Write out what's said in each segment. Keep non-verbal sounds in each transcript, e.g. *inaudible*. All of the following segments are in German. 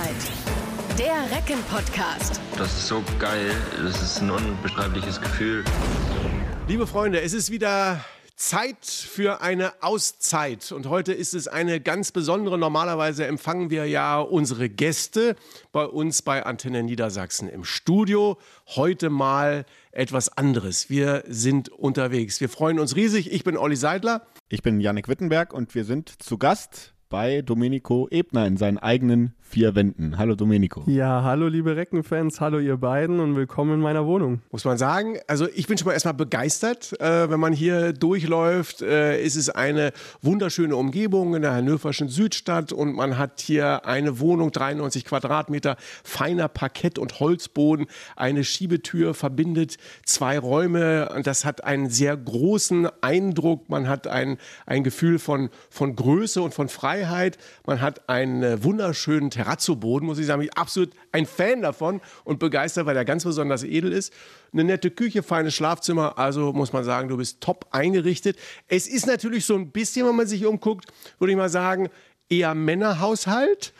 Auszeit. Der Recken-Podcast. Das ist so geil. Das ist ein unbeschreibliches Gefühl. Liebe Freunde, es ist wieder Zeit für eine Auszeit. Und heute ist es eine ganz besondere. Normalerweise empfangen wir ja unsere Gäste bei uns bei Antenne Niedersachsen im Studio. Heute mal etwas anderes. Wir sind unterwegs. Wir freuen uns riesig. Ich bin Olli Seidler. Ich bin Yannick Wittenberg und wir sind zu Gast bei Domenico Ebner in seinen eigenen vier Wänden. Hallo Domenico. Ja, hallo liebe Reckenfans, hallo ihr beiden und willkommen in meiner Wohnung. Muss man sagen, also ich bin schon mal erstmal begeistert, äh, wenn man hier durchläuft. Äh, ist es eine wunderschöne Umgebung in der hannoverschen Südstadt und man hat hier eine Wohnung, 93 Quadratmeter, feiner Parkett und Holzboden, eine Schiebetür verbindet zwei Räume und das hat einen sehr großen Eindruck. Man hat ein, ein Gefühl von, von Größe und von Freiheit. Man hat einen wunderschönen Terrazzo-Boden, muss ich sagen, ich bin absolut ein Fan davon und begeistert, weil er ganz besonders edel ist. Eine nette Küche, feines Schlafzimmer, also muss man sagen, du bist top eingerichtet. Es ist natürlich so ein bisschen, wenn man sich umguckt, würde ich mal sagen, eher Männerhaushalt.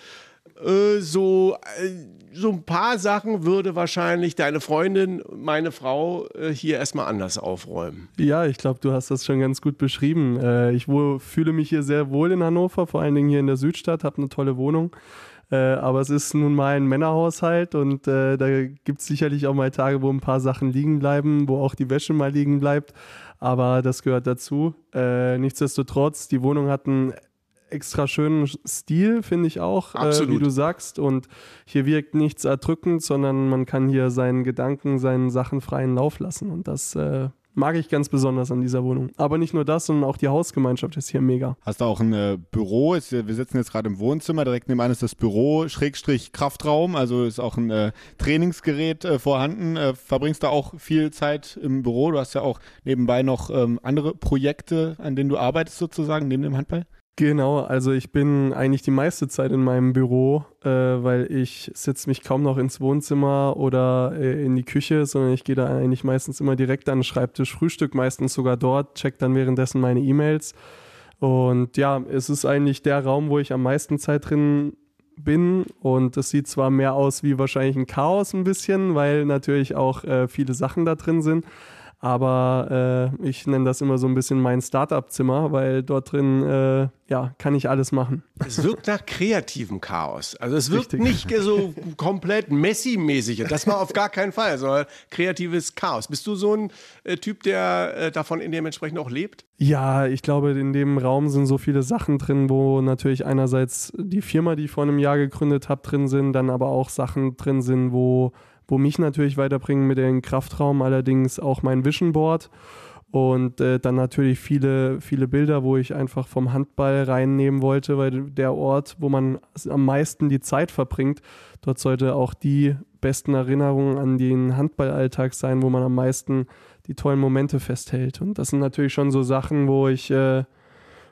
Äh, so, äh, so ein paar Sachen würde wahrscheinlich deine Freundin, meine Frau, äh, hier erstmal anders aufräumen. Ja, ich glaube, du hast das schon ganz gut beschrieben. Ich fühle mich hier sehr wohl in Hannover, vor allen Dingen hier in der Südstadt, habe eine tolle Wohnung. Äh, aber es ist nun mal ein Männerhaushalt und äh, da gibt es sicherlich auch mal Tage, wo ein paar Sachen liegen bleiben, wo auch die Wäsche mal liegen bleibt. Aber das gehört dazu. Äh, nichtsdestotrotz, die Wohnung hat einen extra schönen Stil, finde ich auch, äh, wie du sagst. Und hier wirkt nichts erdrückend, sondern man kann hier seinen Gedanken, seinen Sachen freien Lauf lassen. Und das äh, mag ich ganz besonders an dieser Wohnung. Aber nicht nur das, sondern auch die Hausgemeinschaft ist hier mega. Hast du auch ein äh, Büro? Ist, wir sitzen jetzt gerade im Wohnzimmer, direkt nebenan ist das Büro, Schrägstrich Kraftraum, also ist auch ein äh, Trainingsgerät äh, vorhanden. Äh, verbringst du auch viel Zeit im Büro? Du hast ja auch nebenbei noch ähm, andere Projekte, an denen du arbeitest sozusagen, neben dem Handball? Genau, also ich bin eigentlich die meiste Zeit in meinem Büro, äh, weil ich sitze mich kaum noch ins Wohnzimmer oder äh, in die Küche, sondern ich gehe da eigentlich meistens immer direkt an den Schreibtisch, Frühstück meistens sogar dort, check dann währenddessen meine E-Mails. Und ja, es ist eigentlich der Raum, wo ich am meisten Zeit drin bin und es sieht zwar mehr aus wie wahrscheinlich ein Chaos ein bisschen, weil natürlich auch äh, viele Sachen da drin sind, aber äh, ich nenne das immer so ein bisschen mein Startup-Zimmer, weil dort drin äh, ja, kann ich alles machen. Es wirkt nach kreativem Chaos. Also es wirkt Richtig. nicht so komplett Messi-mäßig. Das mal auf gar keinen Fall, sondern kreatives Chaos. Bist du so ein äh, Typ, der äh, davon in dementsprechend auch lebt? Ja, ich glaube, in dem Raum sind so viele Sachen drin, wo natürlich einerseits die Firma, die ich vor einem Jahr gegründet habe, drin sind, dann aber auch Sachen drin sind, wo wo mich natürlich weiterbringen mit dem Kraftraum, allerdings auch mein Vision Board und äh, dann natürlich viele, viele Bilder, wo ich einfach vom Handball reinnehmen wollte, weil der Ort, wo man am meisten die Zeit verbringt, dort sollte auch die besten Erinnerungen an den Handballalltag sein, wo man am meisten die tollen Momente festhält. Und das sind natürlich schon so Sachen, wo ich, äh,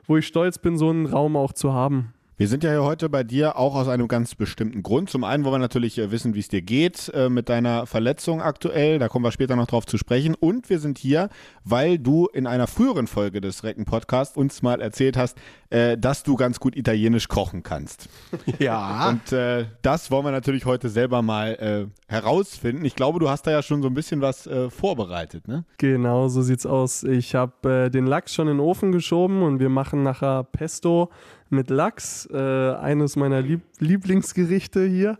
wo ich stolz bin, so einen Raum auch zu haben. Wir sind ja hier heute bei dir auch aus einem ganz bestimmten Grund. Zum einen wollen wir natürlich äh, wissen, wie es dir geht äh, mit deiner Verletzung aktuell. Da kommen wir später noch drauf zu sprechen. Und wir sind hier, weil du in einer früheren Folge des Recken Podcasts uns mal erzählt hast, äh, dass du ganz gut italienisch kochen kannst. *laughs* Ja. Und äh, das wollen wir natürlich heute selber mal äh, herausfinden. Ich glaube, du hast da ja schon so ein bisschen was äh, vorbereitet, ne? Genau, so sieht's aus. Ich habe den Lachs schon in den Ofen geschoben und wir machen nachher Pesto mit Lachs, äh, eines meiner Lieb Lieblingsgerichte hier.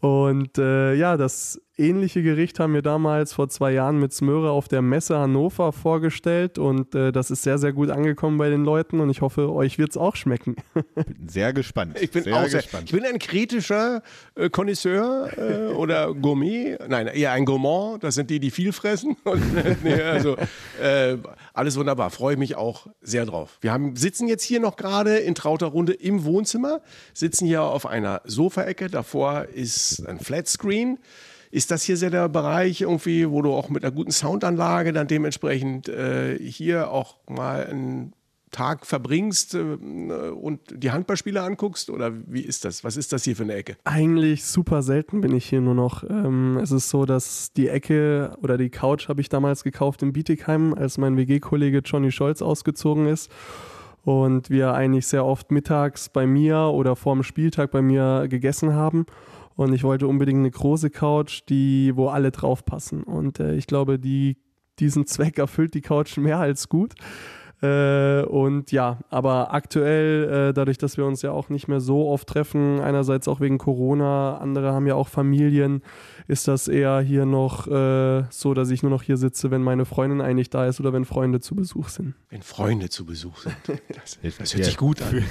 Und äh, ja, das ähnliche Gericht haben wir damals vor zwei Jahren mit Smöre auf der Messe Hannover vorgestellt und äh, das ist sehr, sehr gut angekommen bei den Leuten und ich hoffe, euch wird es auch schmecken. bin sehr gespannt. Ich bin sehr auch sehr, gespannt. Ich bin ein kritischer äh, Connoisseur äh, oder Gourmet. Nein, eher ein Gourmand. Das sind die, die viel fressen. *laughs* Und, nee, also äh, alles wunderbar. Freue mich auch sehr drauf. Wir haben, sitzen jetzt hier noch gerade in trauter Runde im Wohnzimmer, sitzen hier auf einer Sofaecke. Davor ist ein Flatscreen. Ist das hier sehr der Bereich irgendwie, wo du auch mit einer guten Soundanlage dann dementsprechend äh, hier auch mal einen Tag verbringst äh, und die Handballspiele anguckst? Oder wie ist das? Was ist das hier für eine Ecke? Eigentlich super selten bin ich hier nur noch. Ähm, es ist so, dass die Ecke oder die Couch habe ich damals gekauft in Bietigheim, als mein WG-Kollege Johnny Scholz ausgezogen ist. und wir eigentlich sehr oft mittags bei mir oder vorm Spieltag bei mir gegessen haben. Und ich wollte unbedingt eine große Couch, die, wo alle drauf passen. Und äh, ich glaube, die, diesen Zweck erfüllt die Couch mehr als gut. Äh, und ja, aber aktuell, äh, dadurch, dass wir uns ja auch nicht mehr so oft treffen, einerseits auch wegen Corona, andere haben ja auch Familien, ist das eher hier noch äh, so, dass ich nur noch hier sitze, wenn meine Freundin eigentlich da ist oder wenn Freunde zu Besuch sind. Wenn Freunde zu Besuch sind. *laughs* Das, das hört sich gut an.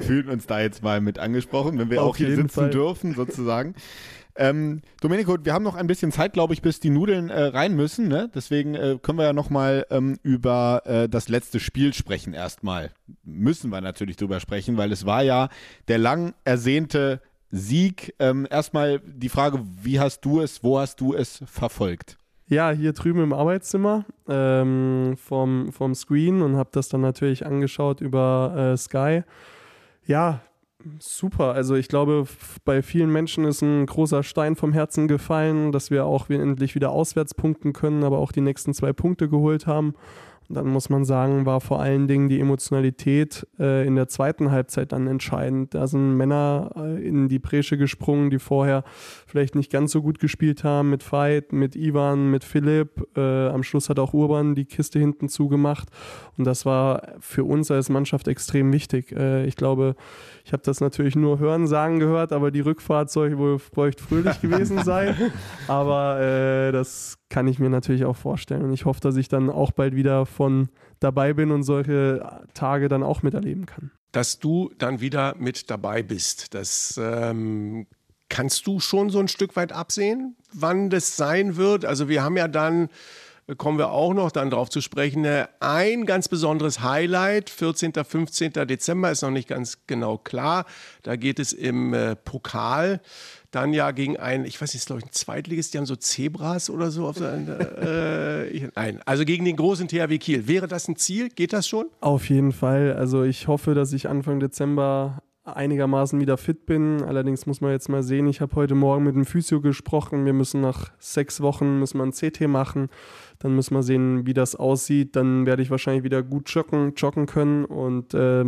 Fühlen uns da jetzt mal mit angesprochen, wenn wir Auf auch hier sitzen Fall. dürfen, sozusagen. Ähm, Domenico, wir haben noch ein bisschen Zeit, glaube ich, bis die Nudeln äh, rein müssen. Ne? Deswegen äh, können wir ja noch mal ähm, über äh, das letzte Spiel sprechen. Erstmal müssen wir natürlich drüber sprechen, weil es war ja der lang ersehnte Sieg. Ähm, erstmal die Frage, wie hast du es, wo hast du es verfolgt? Ja, hier drüben im Arbeitszimmer ähm, vom, vom Screen und habe das dann natürlich angeschaut über äh, Sky. Ja, super. Also ich glaube, bei vielen Menschen ist ein großer Stein vom Herzen gefallen, dass wir auch endlich wieder auswärts punkten können, aber auch die nächsten zwei Punkte geholt haben dann muss man sagen, war vor allen Dingen die Emotionalität äh, in der zweiten Halbzeit dann entscheidend. Da sind Männer äh, in die Bresche gesprungen, die vorher vielleicht nicht ganz so gut gespielt haben, mit Veit, mit Ivan, mit Philipp. Äh, am Schluss hat auch Urban die Kiste hinten zugemacht. Und das war für uns als Mannschaft extrem wichtig. Äh, ich glaube, ich habe das natürlich nur hören, sagen gehört, aber die Rückfahrt soll wohl feucht fröhlich gewesen *laughs* sein. Aber äh, das kann ich mir natürlich auch vorstellen. Und ich hoffe, dass ich dann auch bald wieder von dabei bin und solche Tage dann auch miterleben kann. Dass du dann wieder mit dabei bist, das ähm, kannst du schon so ein Stück weit absehen, wann das sein wird. Also wir haben ja dann kommen wir auch noch dann drauf zu sprechen. Äh, ein ganz besonderes Highlight, 14. 15. Dezember, ist noch nicht ganz genau klar. Da geht es im äh, Pokal dann ja gegen ein, ich weiß nicht, glaube ich, ein Zweitligist, die haben so Zebras oder so. Auf ein, *laughs* äh, nein, also gegen den großen THW Kiel. Wäre das ein Ziel? Geht das schon? Auf jeden Fall. Also ich hoffe, dass ich Anfang Dezember einigermaßen wieder fit bin. Allerdings muss man jetzt mal sehen, ich habe heute Morgen mit dem Physio gesprochen. Wir müssen nach sechs Wochen müssen wir ein CT machen. Dann müssen wir sehen, wie das aussieht. Dann werde ich wahrscheinlich wieder gut joggen, joggen können und äh,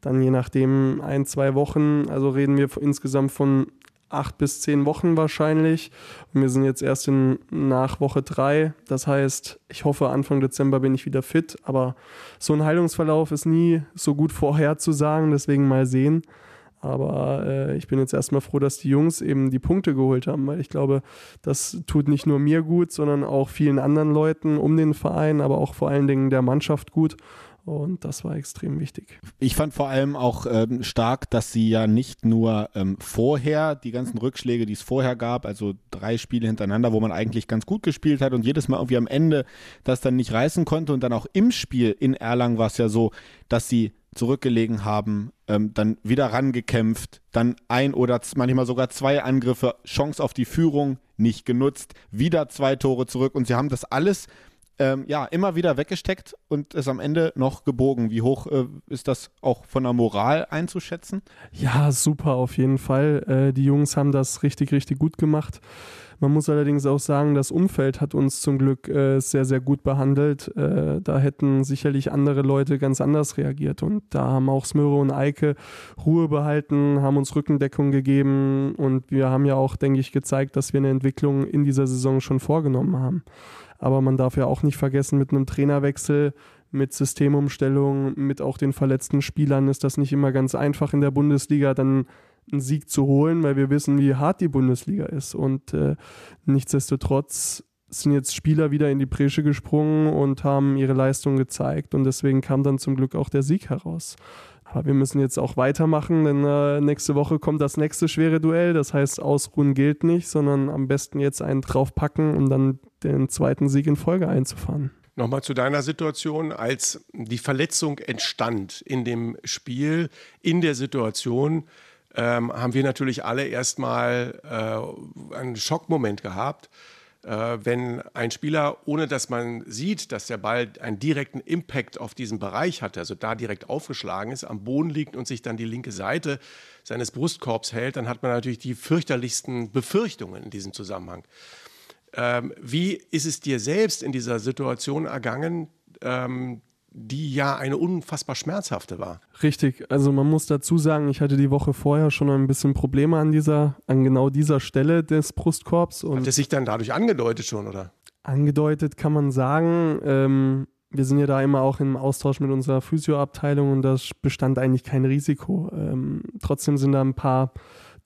dann je nachdem ein, zwei Wochen, also reden wir insgesamt von acht bis zehn Wochen wahrscheinlich. Und wir sind jetzt erst in, nach Woche drei. Das heißt, ich hoffe, Anfang Dezember bin ich wieder fit. Aber so ein Heilungsverlauf ist nie so gut vorherzusagen. Deswegen mal sehen. Aber äh, ich bin jetzt erstmal froh, dass die Jungs eben die Punkte geholt haben, weil ich glaube, das tut nicht nur mir gut, sondern auch vielen anderen Leuten um den Verein, aber auch vor allen Dingen der Mannschaft gut. Und das war extrem wichtig. Ich fand vor allem auch ähm, stark, dass sie ja nicht nur ähm, vorher die ganzen Rückschläge, die es vorher gab, also drei Spiele hintereinander, wo man eigentlich ganz gut gespielt hat und jedes Mal irgendwie am Ende das dann nicht reißen konnte. Und dann auch im Spiel in Erlangen war es ja so, dass sie zurückgelegen haben, ähm, dann wieder rangekämpft, dann ein oder manchmal sogar zwei Angriffe, Chance auf die Führung nicht genutzt, wieder zwei Tore zurück und sie haben das alles ähm, ja, immer wieder weggesteckt und es am Ende noch gebogen. Wie hoch äh, ist das auch von der Moral einzuschätzen? Ja, super, auf jeden Fall. Äh, die Jungs haben das richtig, richtig gut gemacht. Man muss allerdings auch sagen, das Umfeld hat uns zum Glück äh, sehr, sehr gut behandelt. Äh, da hätten sicherlich andere Leute ganz anders reagiert. Und da haben auch Smöre und Eike Ruhe behalten, haben uns Rückendeckung gegeben. Und wir haben ja auch, denke ich, gezeigt, dass wir eine Entwicklung in dieser Saison schon vorgenommen haben. Aber man darf ja auch nicht vergessen, mit einem Trainerwechsel, mit Systemumstellung, mit auch den verletzten Spielern ist das nicht immer ganz einfach in der Bundesliga dann einen Sieg zu holen, weil wir wissen, wie hart die Bundesliga ist. Und äh, nichtsdestotrotz sind jetzt Spieler wieder in die Bresche gesprungen und haben ihre Leistung gezeigt. Und deswegen kam dann zum Glück auch der Sieg heraus. Aber wir müssen jetzt auch weitermachen, denn äh, nächste Woche kommt das nächste schwere Duell. Das heißt, Ausruhen gilt nicht, sondern am besten jetzt einen draufpacken, um dann den zweiten Sieg in Folge einzufahren. Nochmal zu deiner Situation, als die Verletzung entstand in dem Spiel, in der Situation, ähm, haben wir natürlich alle erstmal äh, einen Schockmoment gehabt wenn ein Spieler, ohne dass man sieht, dass der Ball einen direkten Impact auf diesen Bereich hat, also da direkt aufgeschlagen ist, am Boden liegt und sich dann die linke Seite seines Brustkorbs hält, dann hat man natürlich die fürchterlichsten Befürchtungen in diesem Zusammenhang. Ähm, wie ist es dir selbst in dieser Situation ergangen, ähm, die ja eine unfassbar schmerzhafte war. Richtig, also man muss dazu sagen, ich hatte die Woche vorher schon ein bisschen Probleme an dieser, an genau dieser Stelle des Brustkorbs. Und Hat es sich dann dadurch angedeutet schon, oder? Angedeutet kann man sagen, ähm, wir sind ja da immer auch im Austausch mit unserer Physioabteilung und das bestand eigentlich kein Risiko. Ähm, trotzdem sind da ein paar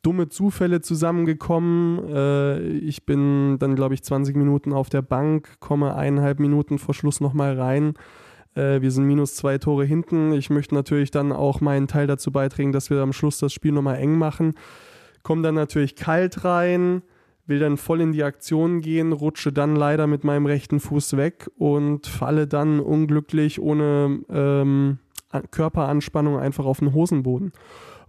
dumme Zufälle zusammengekommen. Äh, ich bin dann, glaube ich, 20 Minuten auf der Bank, komme eineinhalb Minuten vor Schluss nochmal rein. Äh, wir sind minus zwei Tore hinten. Ich möchte natürlich dann auch meinen Teil dazu beitragen, dass wir am Schluss das Spiel nochmal eng machen. Komme dann natürlich kalt rein, will dann voll in die Aktion gehen, rutsche dann leider mit meinem rechten Fuß weg und falle dann unglücklich ohne ähm, Körperanspannung einfach auf den Hosenboden.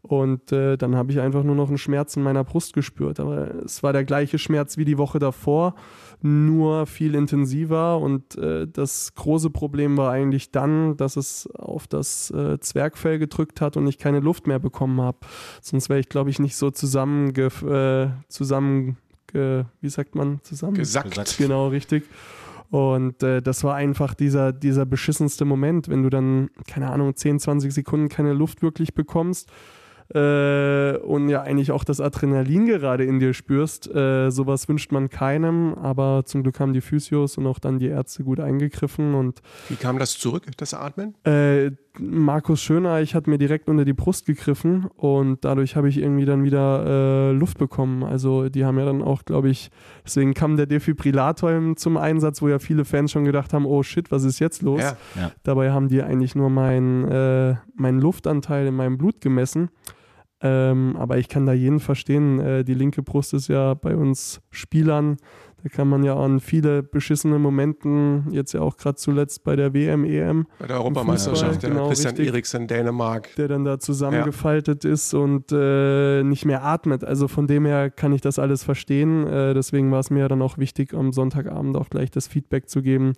Und äh, dann habe ich einfach nur noch einen Schmerz in meiner Brust gespürt. Aber es war der gleiche Schmerz wie die Woche davor, nur viel intensiver. Und äh, das große Problem war eigentlich dann, dass es auf das äh, Zwergfell gedrückt hat und ich keine Luft mehr bekommen habe. Sonst wäre ich, glaube ich, nicht so zusammen, äh, zusammen wie sagt man, zusammen? Gesackt. Genau, richtig. Und äh, das war einfach dieser, dieser beschissenste Moment, wenn du dann, keine Ahnung, 10, 20 Sekunden keine Luft wirklich bekommst äh, und ja eigentlich auch das Adrenalin gerade in dir spürst. Äh, sowas wünscht man keinem, aber zum Glück haben die Physios und auch dann die Ärzte gut eingegriffen. Und Wie kam das zurück, das Atmen? Äh, Markus Schöneich hat mir direkt unter die Brust gegriffen und dadurch habe ich irgendwie dann wieder äh, Luft bekommen. Also die haben ja dann auch, glaube ich, deswegen kam der Defibrillator zum Einsatz, wo ja viele Fans schon gedacht haben, oh shit, was ist jetzt los? Ja. Ja. Dabei haben die eigentlich nur meinen äh, mein Luftanteil in meinem Blut gemessen. Ähm, aber ich kann da jeden verstehen. Äh, die linke Brust ist ja bei uns Spielern. Da kann man ja an viele beschissene Momenten, jetzt ja auch gerade zuletzt bei der WM, EM. Bei der Europameisterschaft, ja, genau, Christian richtig, Eriksen, Dänemark. Der dann da zusammengefaltet ja. ist und äh, nicht mehr atmet. Also von dem her kann ich das alles verstehen. Äh, deswegen war es mir dann auch wichtig, am Sonntagabend auch gleich das Feedback zu geben.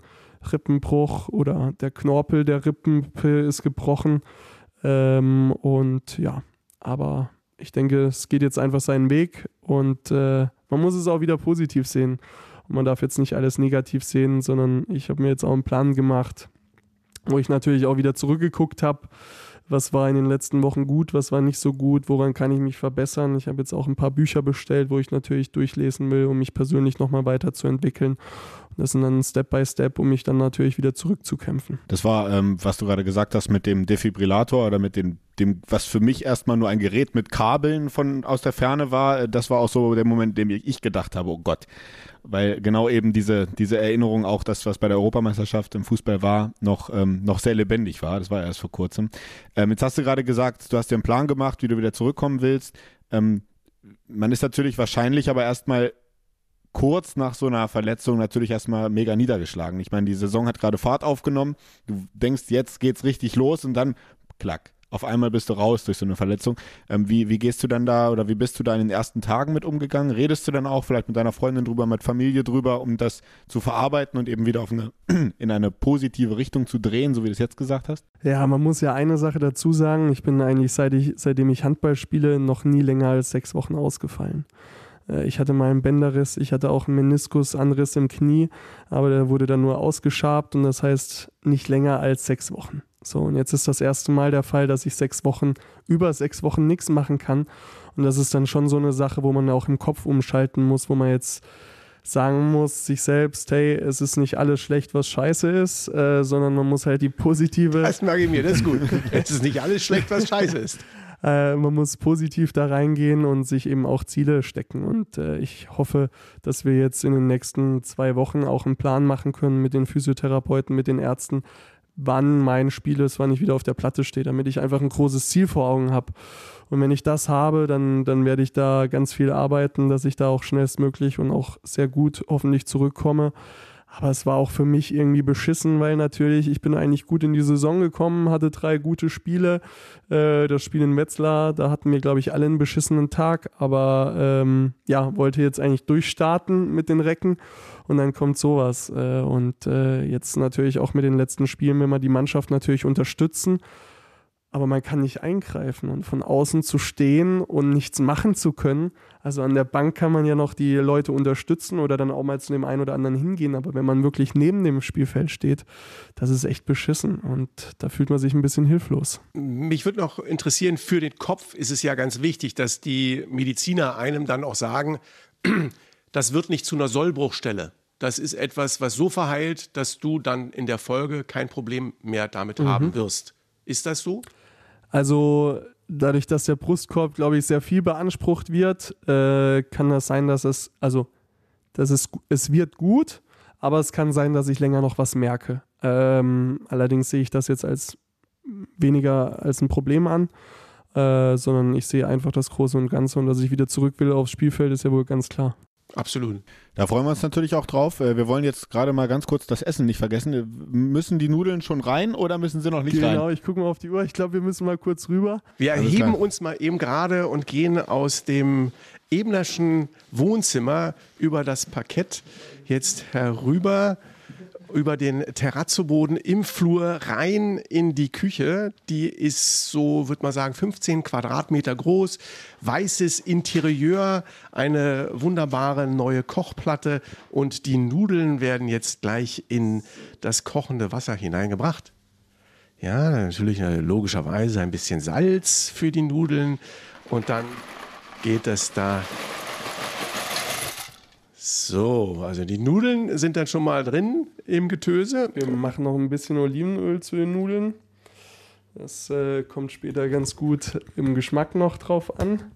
Rippenbruch oder der Knorpel der Rippen ist gebrochen. Ähm, und ja, aber ich denke, es geht jetzt einfach seinen Weg und äh, man muss es auch wieder positiv sehen. Und man darf jetzt nicht alles negativ sehen, sondern ich habe mir jetzt auch einen Plan gemacht, wo ich natürlich auch wieder zurückgeguckt habe was war in den letzten Wochen gut, was war nicht so gut, woran kann ich mich verbessern. Ich habe jetzt auch ein paar Bücher bestellt, wo ich natürlich durchlesen will, um mich persönlich nochmal weiterzuentwickeln. Das sind dann Step by Step, um mich dann natürlich wieder zurückzukämpfen. Das war, ähm, was du gerade gesagt hast mit dem Defibrillator oder mit dem, dem, was für mich erstmal nur ein Gerät mit Kabeln von aus der Ferne war. Das war auch so der Moment, in dem ich gedacht habe, oh Gott, weil genau eben diese, diese Erinnerung auch das, was bei der Europameisterschaft im Fußball war, noch, ähm, noch sehr lebendig war. Das war erst vor kurzem. Ähm, jetzt hast du gerade gesagt, du hast dir einen Plan gemacht, wie du wieder zurückkommen willst. Ähm, man ist natürlich wahrscheinlich aber erstmal kurz nach so einer Verletzung natürlich erstmal mega niedergeschlagen. Ich meine, die Saison hat gerade Fahrt aufgenommen. Du denkst, jetzt geht's richtig los und dann klack auf einmal bist du raus durch so eine Verletzung. Ähm, wie, wie gehst du dann da oder wie bist du da in den ersten Tagen mit umgegangen? Redest du dann auch vielleicht mit deiner Freundin drüber, mit Familie drüber, um das zu verarbeiten und eben wieder auf eine, *clears throat* in eine positive Richtung zu drehen, so wie du es jetzt gesagt hast? Ja, man muss ja eine Sache dazu sagen. Ich bin eigentlich, seit ich, seitdem ich Handball spiele, noch nie länger als sechs Wochen ausgefallen. Äh, ich hatte mal einen Bänderriss, ich hatte auch einen Meniskusanriss im Knie, aber der wurde dann nur ausgeschabt und das heißt nicht länger als sechs Wochen. So, und jetzt ist das erste Mal der Fall, dass ich sechs Wochen, über sechs Wochen nichts machen kann. Und das ist dann schon so eine Sache, wo man auch im Kopf umschalten muss, wo man jetzt sagen muss, sich selbst, hey, es ist nicht alles schlecht, was scheiße ist, äh, sondern man muss halt die positive. Das merke ich mir, das ist gut. es ist nicht alles schlecht, was scheiße ist. *laughs* Äh, man muss positiv da reingehen und sich eben auch Ziele stecken. Und äh, ich hoffe, dass wir jetzt in den nächsten zwei Wochen auch einen Plan machen können mit den Physiotherapeuten, mit den Ärzten, wann mein Spiel ist, wann ich wieder auf der Platte stehe, damit ich einfach ein großes Ziel vor Augen habe. Und wenn ich das habe, dann, dann werde ich da ganz viel arbeiten, dass ich da auch schnellstmöglich und auch sehr gut hoffentlich zurückkomme. Aber es war auch für mich irgendwie beschissen, weil natürlich, ich bin eigentlich gut in die Saison gekommen, hatte drei gute Spiele. Äh, das Spiel in Metzler, da hatten wir, glaube ich, alle einen beschissenen Tag. Aber ähm, ja, wollte jetzt eigentlich durchstarten mit den Recken. Und dann kommt sowas. Äh, und äh, jetzt natürlich auch mit den letzten Spielen, wenn wir die Mannschaft natürlich unterstützen aber man kann nicht eingreifen und von außen zu stehen und nichts machen zu können. Also an der Bank kann man ja noch die Leute unterstützen oder dann auch mal zu dem einen oder anderen hingehen, aber wenn man wirklich neben dem Spielfeld steht, das ist echt beschissen und da fühlt man sich ein bisschen hilflos. Mich würde noch interessieren, für den Kopf ist es ja ganz wichtig, dass die Mediziner einem dann auch sagen, das wird nicht zu einer Sollbruchstelle. Das ist etwas, was so verheilt, dass du dann in der Folge kein Problem mehr damit mhm. haben wirst. Ist das so? Also dadurch, dass der Brustkorb, glaube ich, sehr viel beansprucht wird, äh, kann das sein, dass es, also, dass es, es wird gut, aber es kann sein, dass ich länger noch was merke. Ähm, allerdings sehe ich das jetzt als weniger als ein Problem an, äh, sondern ich sehe einfach das Große und Ganze und dass ich wieder zurück will aufs Spielfeld, ist ja wohl ganz klar. Absolut. Da freuen wir uns natürlich auch drauf. Äh, wir wollen jetzt gerade mal ganz kurz das Essen nicht vergessen. Müssen die Nudeln schon rein oder müssen sie noch nicht genau, rein? Genau, ich gucke mal auf die Uhr. Ich glaube, wir müssen mal kurz rüber. Wir erheben uns mal eben gerade und gehen aus dem Ebnerschen Wohnzimmer über das Parkett jetzt herüber über den Terrazzoboden im Flur rein in die Küche. Die ist so, würde man sagen, 15 Quadratmeter groß, weißes Interieur, eine wunderbare neue Kochplatte und die Nudeln werden jetzt gleich in das kochende Wasser hineingebracht. Ja, natürlich äh, logischerweise ein bisschen Salz für die Nudeln und dann geht es da so, also die Nudeln sind dann schon mal drin im Getöse. Wir machen noch ein bisschen Olivenöl zu den Nudeln. Das äh, kommt später ganz gut im Geschmack noch drauf an.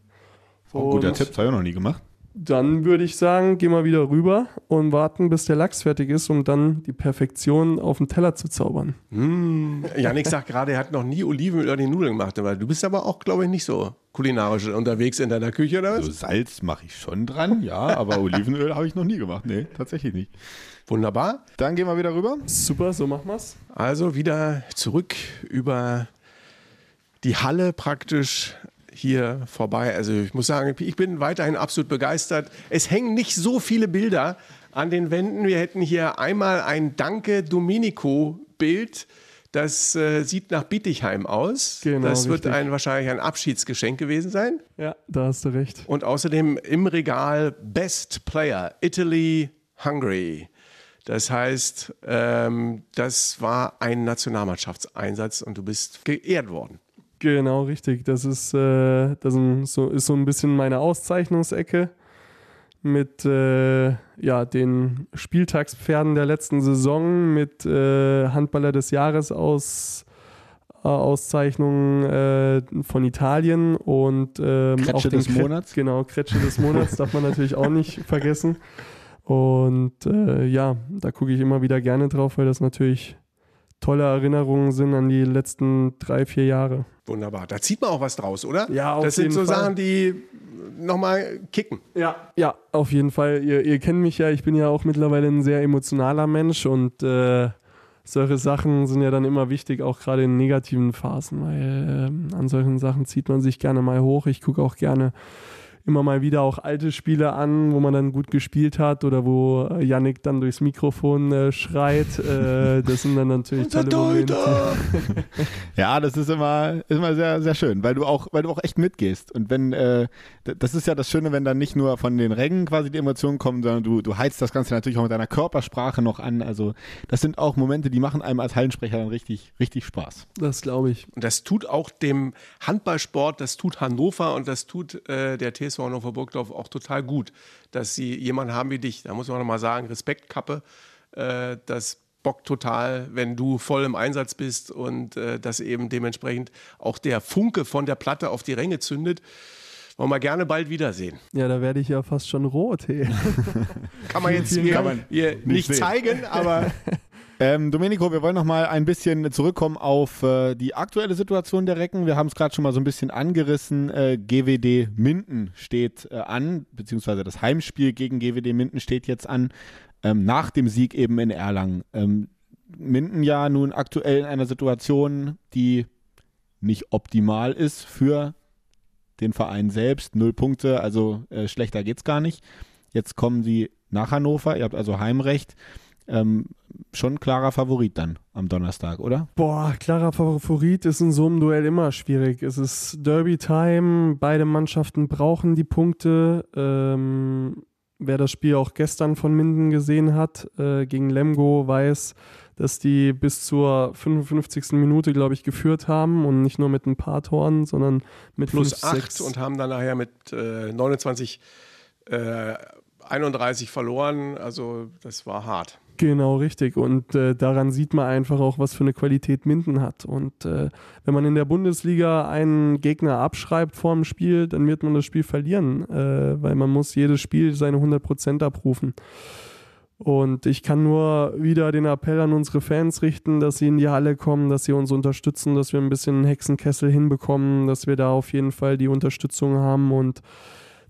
Oh, guter Tipp, das habe ich noch nie gemacht. Dann würde ich sagen, gehen wir wieder rüber und warten, bis der Lachs fertig ist, um dann die Perfektion auf den Teller zu zaubern. Mm, Janik sagt gerade, er hat noch nie Olivenöl oder die Nudeln gemacht. Aber du bist aber auch, glaube ich, nicht so kulinarisch unterwegs in deiner Küche, oder was? Also Salz mache ich schon dran, ja, aber Olivenöl habe ich noch nie gemacht. Nee, tatsächlich nicht. Wunderbar. Dann gehen wir wieder rüber. Super, so machen wir's. Also wieder zurück über die Halle praktisch hier vorbei. Also ich muss sagen, ich bin weiterhin absolut begeistert. Es hängen nicht so viele Bilder an den Wänden. Wir hätten hier einmal ein Danke Domenico Bild. Das äh, sieht nach Bietigheim aus. Genau, das wird ein, wahrscheinlich ein Abschiedsgeschenk gewesen sein. Ja, da hast du recht. Und außerdem im Regal Best Player Italy Hungary. Das heißt, ähm, das war ein Nationalmannschaftseinsatz und du bist geehrt worden. Genau, richtig. Das ist, äh, das ist so, ist so ein bisschen meine Auszeichnungsecke mit äh, ja, den Spieltagspferden der letzten Saison, mit äh, Handballer des Jahres aus, äh, Auszeichnungen äh, von Italien und ähm, Kretsche auch den des Kre Monats. Genau, Kretsche des Monats *laughs* darf man natürlich auch nicht vergessen. Und äh, ja, da gucke ich immer wieder gerne drauf, weil das natürlich tolle Erinnerungen sind an die letzten drei, vier Jahre. Wunderbar. Da zieht man auch was draus, oder? Ja, auf Das sind so Fall. Sachen, die nochmal kicken. Ja, ja, auf jeden Fall. Ihr, ihr, kennt mich ja, ich bin ja auch mittlerweile ein sehr emotionaler Mensch und äh, solche Sachen sind ja dann immer wichtig, auch gerade in negativen Phasen, weil äh, an solchen Sachen zieht man sich gerne mal hoch. Ich gucke auch gerne immer mal wieder auch alte Spiele an, wo man dann gut gespielt hat oder wo äh, Yannick dann durchs Mikrofon äh, schreit. Äh, das sind dann natürlich tolle Momente. *laughs* ja, das ist immer, ist immer sehr, sehr schön, weil du auch, weil du auch echt mitgehst. Und wenn, äh, das ist ja das Schöne, wenn dann nicht nur von den Rängen quasi die Emotionen kommen, sondern du, du heizt das Ganze natürlich auch mit deiner Körpersprache noch an. Also das sind auch Momente, die machen einem als Hallensprecher dann richtig, richtig Spaß. Das glaube ich. Und das tut auch dem Handballsport, das tut Hannover und das tut äh, der TSV TSV Hannover Burgdorf auch total gut, dass sie jemanden haben wie dich. Da muss man nochmal sagen, Respektkappe, äh, das bockt total, wenn du voll im Einsatz bist und äh, dass eben dementsprechend auch der Funke von der Platte auf die Ränge zündet. Wollen wir gerne bald wiedersehen. Ja, da werde ich ja fast schon rot. Hey. *laughs* kann man jetzt hier, man hier nicht, nicht zeigen, aber *laughs* Ähm, Domenico, wir wollen noch mal ein bisschen zurückkommen auf äh, die aktuelle Situation der Recken. Wir haben es gerade schon mal so ein bisschen angerissen. Äh, GWD Minden steht äh, an, beziehungsweise das Heimspiel gegen GWD Minden steht jetzt an, ähm, nach dem Sieg eben in Erlangen. Ähm, Minden ja nun aktuell in einer Situation, die nicht optimal ist für den Verein selbst. Null Punkte, also äh, schlechter es gar nicht. Jetzt kommen sie nach Hannover, ihr habt also Heimrecht. Ähm, schon klarer Favorit dann am Donnerstag, oder? Boah, klarer Favorit ist in so einem Duell immer schwierig. Es ist Derby-Time, beide Mannschaften brauchen die Punkte. Ähm, wer das Spiel auch gestern von Minden gesehen hat, äh, gegen Lemgo, weiß, dass die bis zur 55. Minute, glaube ich, geführt haben und nicht nur mit ein paar Toren, sondern mit plus 8 und haben dann nachher mit äh, 29 äh, 31 verloren. Also das war hart. Genau, richtig. Und äh, daran sieht man einfach auch, was für eine Qualität Minden hat. Und äh, wenn man in der Bundesliga einen Gegner abschreibt vor dem Spiel, dann wird man das Spiel verlieren, äh, weil man muss jedes Spiel seine 100% abrufen. Und ich kann nur wieder den Appell an unsere Fans richten, dass sie in die Halle kommen, dass sie uns unterstützen, dass wir ein bisschen Hexenkessel hinbekommen, dass wir da auf jeden Fall die Unterstützung haben und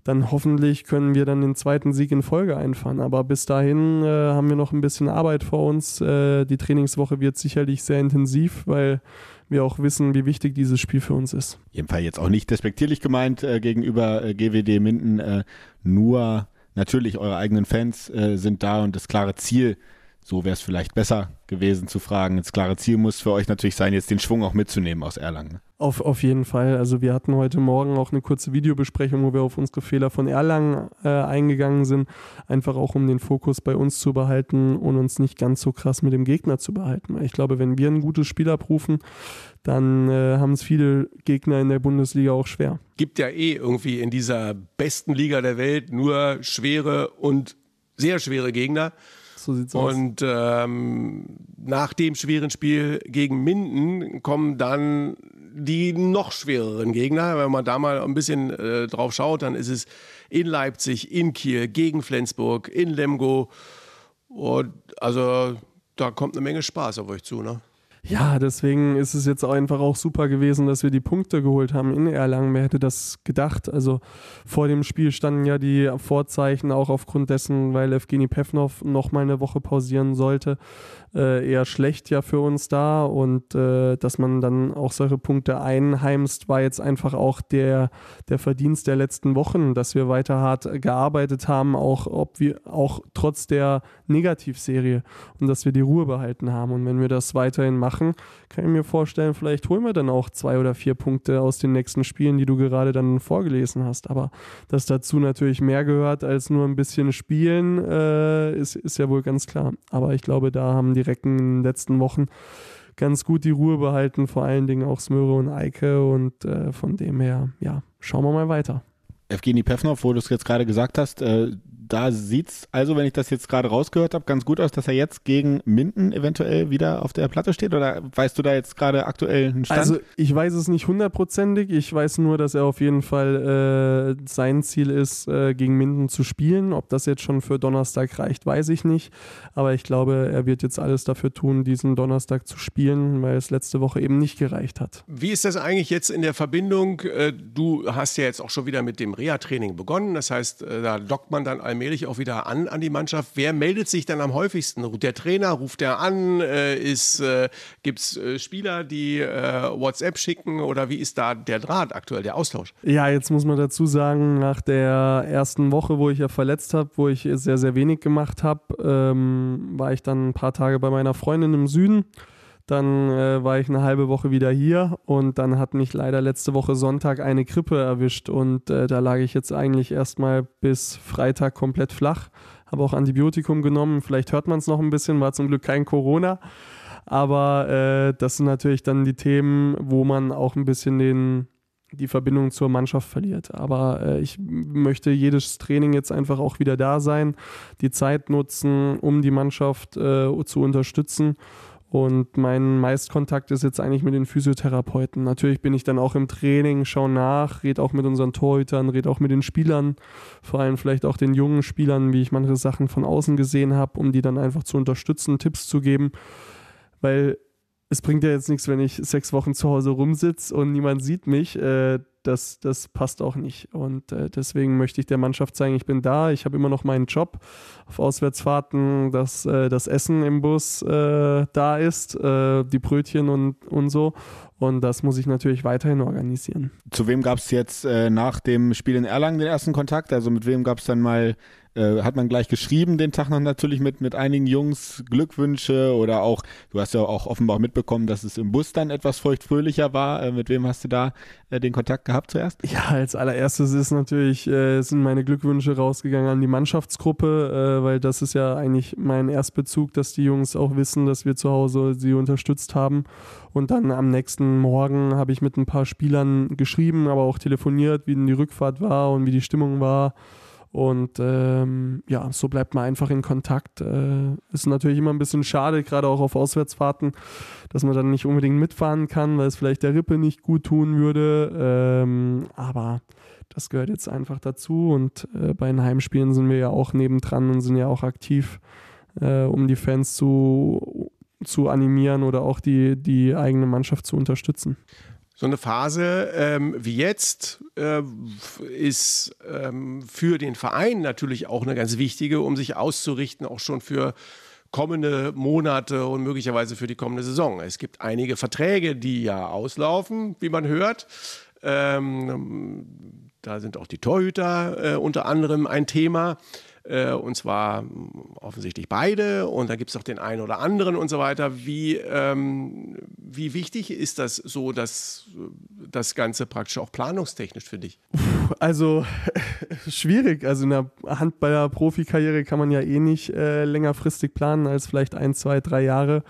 dann hoffentlich können wir dann den zweiten Sieg in Folge einfahren. Aber bis dahin äh, haben wir noch ein bisschen Arbeit vor uns. Äh, die Trainingswoche wird sicherlich sehr intensiv, weil wir auch wissen, wie wichtig dieses Spiel für uns ist. Jedenfalls jetzt auch nicht despektierlich gemeint äh, gegenüber äh, GWD Minden, äh, nur natürlich eure eigenen Fans äh, sind da und das klare Ziel so wäre es vielleicht besser gewesen zu fragen. Das klare Ziel muss für euch natürlich sein, jetzt den Schwung auch mitzunehmen aus Erlangen. Auf, auf jeden Fall. Also wir hatten heute Morgen auch eine kurze Videobesprechung, wo wir auf unsere Fehler von Erlangen äh, eingegangen sind. Einfach auch, um den Fokus bei uns zu behalten und uns nicht ganz so krass mit dem Gegner zu behalten. Ich glaube, wenn wir ein gutes Spiel abrufen, dann äh, haben es viele Gegner in der Bundesliga auch schwer. Gibt ja eh irgendwie in dieser besten Liga der Welt nur schwere und sehr schwere Gegner. So sieht's aus. Und ähm, nach dem schweren Spiel gegen Minden kommen dann die noch schwereren Gegner. Wenn man da mal ein bisschen äh, drauf schaut, dann ist es in Leipzig, in Kiel, gegen Flensburg, in Lemgo. Und also da kommt eine Menge Spaß auf euch zu, ne? Ja, deswegen ist es jetzt einfach auch super gewesen, dass wir die Punkte geholt haben in Erlangen. Wer hätte das gedacht? Also vor dem Spiel standen ja die Vorzeichen auch aufgrund dessen, weil Evgeny Pevnov noch mal eine Woche pausieren sollte, äh, eher schlecht ja für uns da und äh, dass man dann auch solche Punkte einheimst, war jetzt einfach auch der, der Verdienst der letzten Wochen, dass wir weiter hart gearbeitet haben, auch ob wir auch trotz der Negativserie und dass wir die Ruhe behalten haben. Und wenn wir das weiterhin machen, kann ich mir vorstellen, vielleicht holen wir dann auch zwei oder vier Punkte aus den nächsten Spielen, die du gerade dann vorgelesen hast. Aber dass dazu natürlich mehr gehört als nur ein bisschen spielen, äh, ist, ist ja wohl ganz klar. Aber ich glaube, da haben die Recken in den letzten Wochen ganz gut die Ruhe behalten, vor allen Dingen auch Smöre und Eike und äh, von dem her, ja, schauen wir mal weiter. Evgeny Pevnov, wo du es jetzt gerade gesagt hast, äh, da sieht es also, wenn ich das jetzt gerade rausgehört habe, ganz gut aus, dass er jetzt gegen Minden eventuell wieder auf der Platte steht? Oder weißt du da jetzt gerade aktuell einen Stand? Also ich weiß es nicht hundertprozentig. Ich weiß nur, dass er auf jeden Fall äh, sein Ziel ist, äh, gegen Minden zu spielen. Ob das jetzt schon für Donnerstag reicht, weiß ich nicht. Aber ich glaube, er wird jetzt alles dafür tun, diesen Donnerstag zu spielen, weil es letzte Woche eben nicht gereicht hat. Wie ist das eigentlich jetzt in der Verbindung? Äh, du hast ja jetzt auch schon wieder mit dem Reha-Training begonnen. Das heißt, äh, da dockt man dann allmählich allmählich auch wieder an an die Mannschaft. Wer meldet sich dann am häufigsten? Der Trainer ruft er an? Äh, äh, Gibt es äh, Spieler, die äh, WhatsApp schicken oder wie ist da der Draht aktuell, der Austausch? Ja, jetzt muss man dazu sagen, nach der ersten Woche, wo ich ja verletzt habe, wo ich sehr, sehr wenig gemacht habe, ähm, war ich dann ein paar Tage bei meiner Freundin im Süden. Dann äh, war ich eine halbe Woche wieder hier und dann hat mich leider letzte Woche Sonntag eine Grippe erwischt und äh, da lag ich jetzt eigentlich erstmal bis Freitag komplett flach. Habe auch Antibiotikum genommen, vielleicht hört man es noch ein bisschen, war zum Glück kein Corona. Aber äh, das sind natürlich dann die Themen, wo man auch ein bisschen den, die Verbindung zur Mannschaft verliert. Aber äh, ich möchte jedes Training jetzt einfach auch wieder da sein, die Zeit nutzen, um die Mannschaft äh, zu unterstützen. Und mein Meistkontakt ist jetzt eigentlich mit den Physiotherapeuten. Natürlich bin ich dann auch im Training, schaue nach, rede auch mit unseren Torhütern, rede auch mit den Spielern, vor allem vielleicht auch den jungen Spielern, wie ich manche Sachen von außen gesehen habe, um die dann einfach zu unterstützen, Tipps zu geben. Weil es bringt ja jetzt nichts, wenn ich sechs Wochen zu Hause rumsitze und niemand sieht mich. Äh, das, das passt auch nicht. Und äh, deswegen möchte ich der Mannschaft zeigen, ich bin da, ich habe immer noch meinen Job auf Auswärtsfahrten, dass äh, das Essen im Bus äh, da ist, äh, die Brötchen und, und so. Und das muss ich natürlich weiterhin organisieren. Zu wem gab es jetzt äh, nach dem Spiel in Erlangen den ersten Kontakt? Also mit wem gab es dann mal äh, hat man gleich geschrieben, den Tag noch natürlich mit, mit einigen Jungs Glückwünsche oder auch, du hast ja auch offenbar mitbekommen, dass es im Bus dann etwas feuchtfröhlicher war. Äh, mit wem hast du da äh, den Kontakt gehabt zuerst? Ja, als allererstes ist natürlich, äh, sind meine Glückwünsche rausgegangen an die Mannschaftsgruppe, äh, weil das ist ja eigentlich mein Erstbezug, dass die Jungs auch wissen, dass wir zu Hause sie unterstützt haben. Und dann am nächsten Morgen habe ich mit ein paar Spielern geschrieben, aber auch telefoniert, wie denn die Rückfahrt war und wie die Stimmung war. Und ähm, ja, so bleibt man einfach in Kontakt. Äh, ist natürlich immer ein bisschen schade, gerade auch auf Auswärtsfahrten, dass man dann nicht unbedingt mitfahren kann, weil es vielleicht der Rippe nicht gut tun würde. Ähm, aber das gehört jetzt einfach dazu. Und äh, bei den Heimspielen sind wir ja auch nebendran und sind ja auch aktiv, äh, um die Fans zu, zu animieren oder auch die, die eigene Mannschaft zu unterstützen. So eine Phase ähm, wie jetzt äh, ist ähm, für den Verein natürlich auch eine ganz wichtige, um sich auszurichten, auch schon für kommende Monate und möglicherweise für die kommende Saison. Es gibt einige Verträge, die ja auslaufen, wie man hört. Ähm, da sind auch die Torhüter äh, unter anderem ein Thema. Äh, und zwar hm, offensichtlich beide und dann gibt es noch den einen oder anderen und so weiter. Wie, ähm, wie wichtig ist das so, dass das Ganze praktisch auch planungstechnisch für dich? Also *laughs* schwierig. Also in der Handballer-Profikarriere kann man ja eh nicht äh, längerfristig planen als vielleicht ein, zwei, drei Jahre.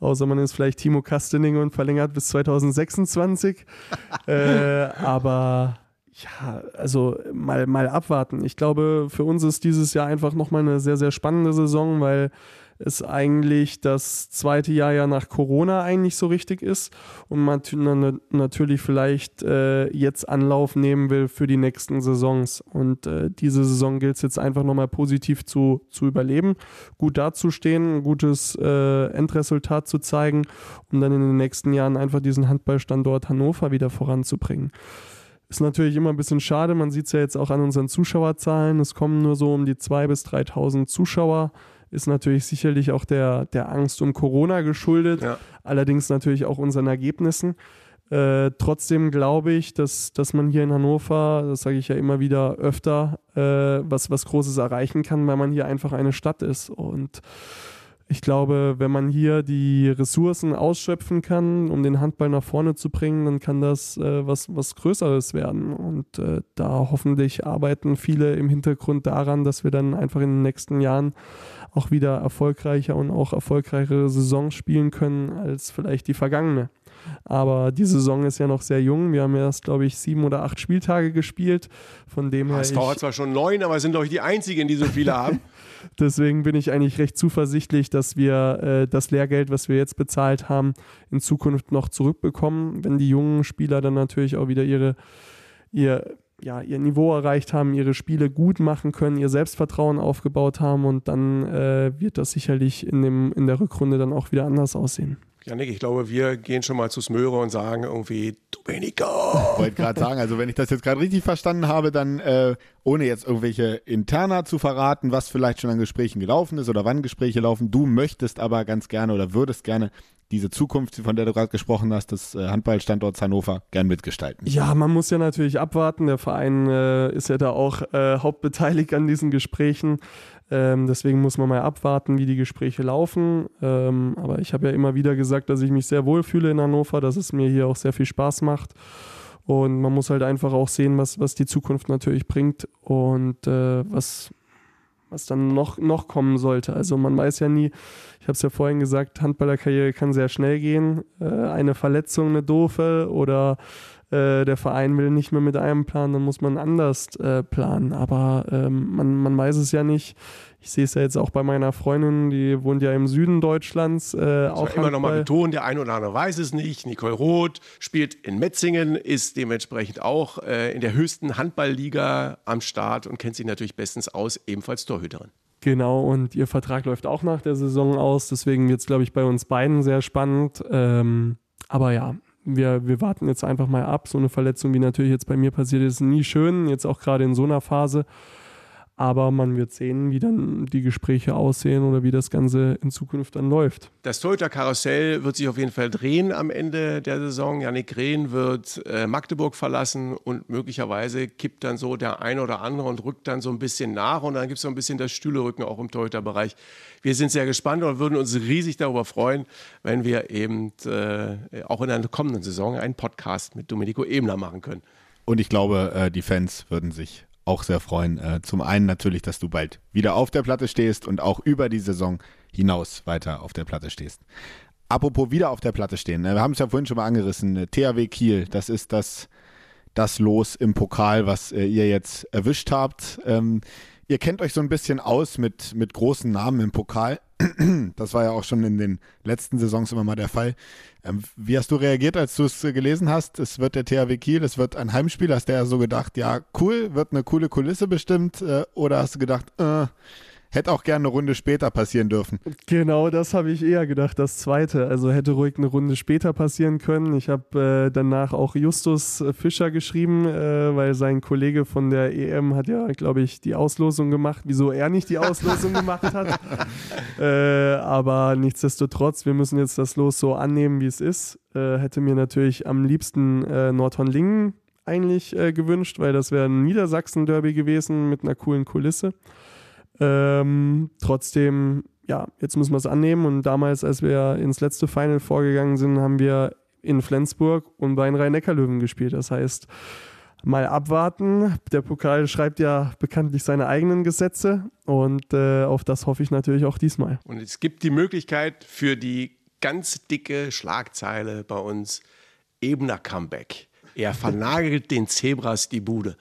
Außer man ist vielleicht Timo Kastening und verlängert bis 2026. *laughs* äh, aber ja, also mal, mal abwarten. Ich glaube, für uns ist dieses Jahr einfach nochmal eine sehr, sehr spannende Saison, weil es eigentlich das zweite Jahr ja nach Corona eigentlich so richtig ist und man natürlich vielleicht äh, jetzt Anlauf nehmen will für die nächsten Saisons. Und äh, diese Saison gilt es jetzt einfach nochmal positiv zu, zu überleben, gut dazustehen, ein gutes äh, Endresultat zu zeigen, um dann in den nächsten Jahren einfach diesen Handballstandort Hannover wieder voranzubringen. Ist natürlich immer ein bisschen schade. Man sieht es ja jetzt auch an unseren Zuschauerzahlen. Es kommen nur so um die 2.000 bis 3.000 Zuschauer. Ist natürlich sicherlich auch der, der Angst um Corona geschuldet. Ja. Allerdings natürlich auch unseren Ergebnissen. Äh, trotzdem glaube ich, dass, dass man hier in Hannover, das sage ich ja immer wieder öfter, äh, was, was Großes erreichen kann, weil man hier einfach eine Stadt ist. Und ich glaube, wenn man hier die Ressourcen ausschöpfen kann, um den Handball nach vorne zu bringen, dann kann das äh, was, was Größeres werden. Und äh, da hoffentlich arbeiten viele im Hintergrund daran, dass wir dann einfach in den nächsten Jahren auch wieder erfolgreicher und auch erfolgreichere Saisons spielen können als vielleicht die vergangene. Aber die Saison ist ja noch sehr jung. Wir haben erst, glaube ich, sieben oder acht Spieltage gespielt. Von dem her. Es dauert zwar schon neun, aber sind doch die einzigen, die so viele haben. *laughs* Deswegen bin ich eigentlich recht zuversichtlich, dass wir äh, das Lehrgeld, was wir jetzt bezahlt haben, in Zukunft noch zurückbekommen, wenn die jungen Spieler dann natürlich auch wieder ihre, ihr, ja, ihr Niveau erreicht haben, ihre Spiele gut machen können, ihr Selbstvertrauen aufgebaut haben und dann äh, wird das sicherlich in, dem, in der Rückrunde dann auch wieder anders aussehen. Janik, ich glaube, wir gehen schon mal zu Smöre und sagen irgendwie, Domenico. Ich wollte gerade sagen, also wenn ich das jetzt gerade richtig verstanden habe, dann äh, ohne jetzt irgendwelche Interna zu verraten, was vielleicht schon an Gesprächen gelaufen ist oder wann Gespräche laufen, du möchtest aber ganz gerne oder würdest gerne diese Zukunft, von der du gerade gesprochen hast, des äh, Handballstandorts Hannover gern mitgestalten. Ja, man muss ja natürlich abwarten. Der Verein äh, ist ja da auch äh, hauptbeteiligt an diesen Gesprächen. Ähm, deswegen muss man mal abwarten, wie die Gespräche laufen. Ähm, aber ich habe ja immer wieder gesagt, dass ich mich sehr wohl fühle in Hannover, dass es mir hier auch sehr viel Spaß macht. Und man muss halt einfach auch sehen, was, was die Zukunft natürlich bringt und äh, was, was dann noch, noch kommen sollte. Also man weiß ja nie, ich habe es ja vorhin gesagt, Handballerkarriere kann sehr schnell gehen. Äh, eine Verletzung, eine doofe oder äh, der Verein will nicht mehr mit einem planen, dann muss man anders äh, planen. Aber ähm, man, man weiß es ja nicht. Ich sehe es ja jetzt auch bei meiner Freundin, die wohnt ja im Süden Deutschlands. Äh, auch immer noch mal betonen, der eine oder andere weiß es nicht. Nicole Roth spielt in Metzingen, ist dementsprechend auch äh, in der höchsten Handballliga am Start und kennt sich natürlich bestens aus, ebenfalls Torhüterin. Genau, und ihr Vertrag läuft auch nach der Saison aus. Deswegen wird es, glaube ich, bei uns beiden sehr spannend. Ähm, aber ja, wir, wir warten jetzt einfach mal ab. So eine Verletzung, wie natürlich jetzt bei mir passiert ist, nie schön, jetzt auch gerade in so einer Phase. Aber man wird sehen, wie dann die Gespräche aussehen oder wie das Ganze in Zukunft dann läuft. Das Toyota-Karussell wird sich auf jeden Fall drehen am Ende der Saison. Janik Rehn wird äh, Magdeburg verlassen und möglicherweise kippt dann so der eine oder andere und rückt dann so ein bisschen nach. Und dann gibt es so ein bisschen das Stühlerücken auch im Toyota-Bereich. Wir sind sehr gespannt und würden uns riesig darüber freuen, wenn wir eben äh, auch in der kommenden Saison einen Podcast mit Domenico Ebner machen können. Und ich glaube, äh, die Fans würden sich auch sehr freuen. Äh, zum einen natürlich, dass du bald wieder auf der Platte stehst und auch über die Saison hinaus weiter auf der Platte stehst. Apropos wieder auf der Platte stehen, ne, wir haben es ja vorhin schon mal angerissen, äh, THW Kiel, das ist das, das Los im Pokal, was äh, ihr jetzt erwischt habt. Ihr kennt euch so ein bisschen aus mit, mit großen Namen im Pokal. *clears throat* Das war ja auch schon in den letzten Saisons immer mal der Fall. Ähm, wie hast du reagiert, als du es gelesen hast? Es wird der THW Kiel, es wird ein Heimspiel. Hast du ja so gedacht, ja, cool, wird eine coole Kulisse bestimmt? Äh, oder hast du gedacht, äh, Hätte auch gerne eine Runde später passieren dürfen. Genau, das habe ich eher gedacht, das zweite. Also hätte ruhig eine Runde später passieren können. Ich habe äh, danach auch Justus Fischer geschrieben, äh, weil sein Kollege von der EM hat ja, glaube ich, die Auslosung gemacht, wieso er nicht die Auslosung gemacht hat. *laughs* Äh, aber nichtsdestotrotz, wir müssen jetzt das Los so annehmen, wie es ist. Äh, hätte mir natürlich am liebsten äh, Nordhorn-Lingen eigentlich äh, gewünscht, weil das wäre ein Niedersachsen-Derby gewesen mit einer coolen Kulisse. Ähm, trotzdem, ja, jetzt müssen wir es annehmen. Und damals, als wir ins letzte Final vorgegangen sind, haben wir in Flensburg und bei den Rhein-Neckar-Löwen gespielt. Das heißt, mal abwarten. Der Pokal schreibt ja bekanntlich seine eigenen Gesetze und äh, auf das hoffe ich natürlich auch diesmal. Und es gibt die Möglichkeit für die ganz dicke Schlagzeile bei uns, Ebener Comeback. Er vernagelt den Zebras die Bude.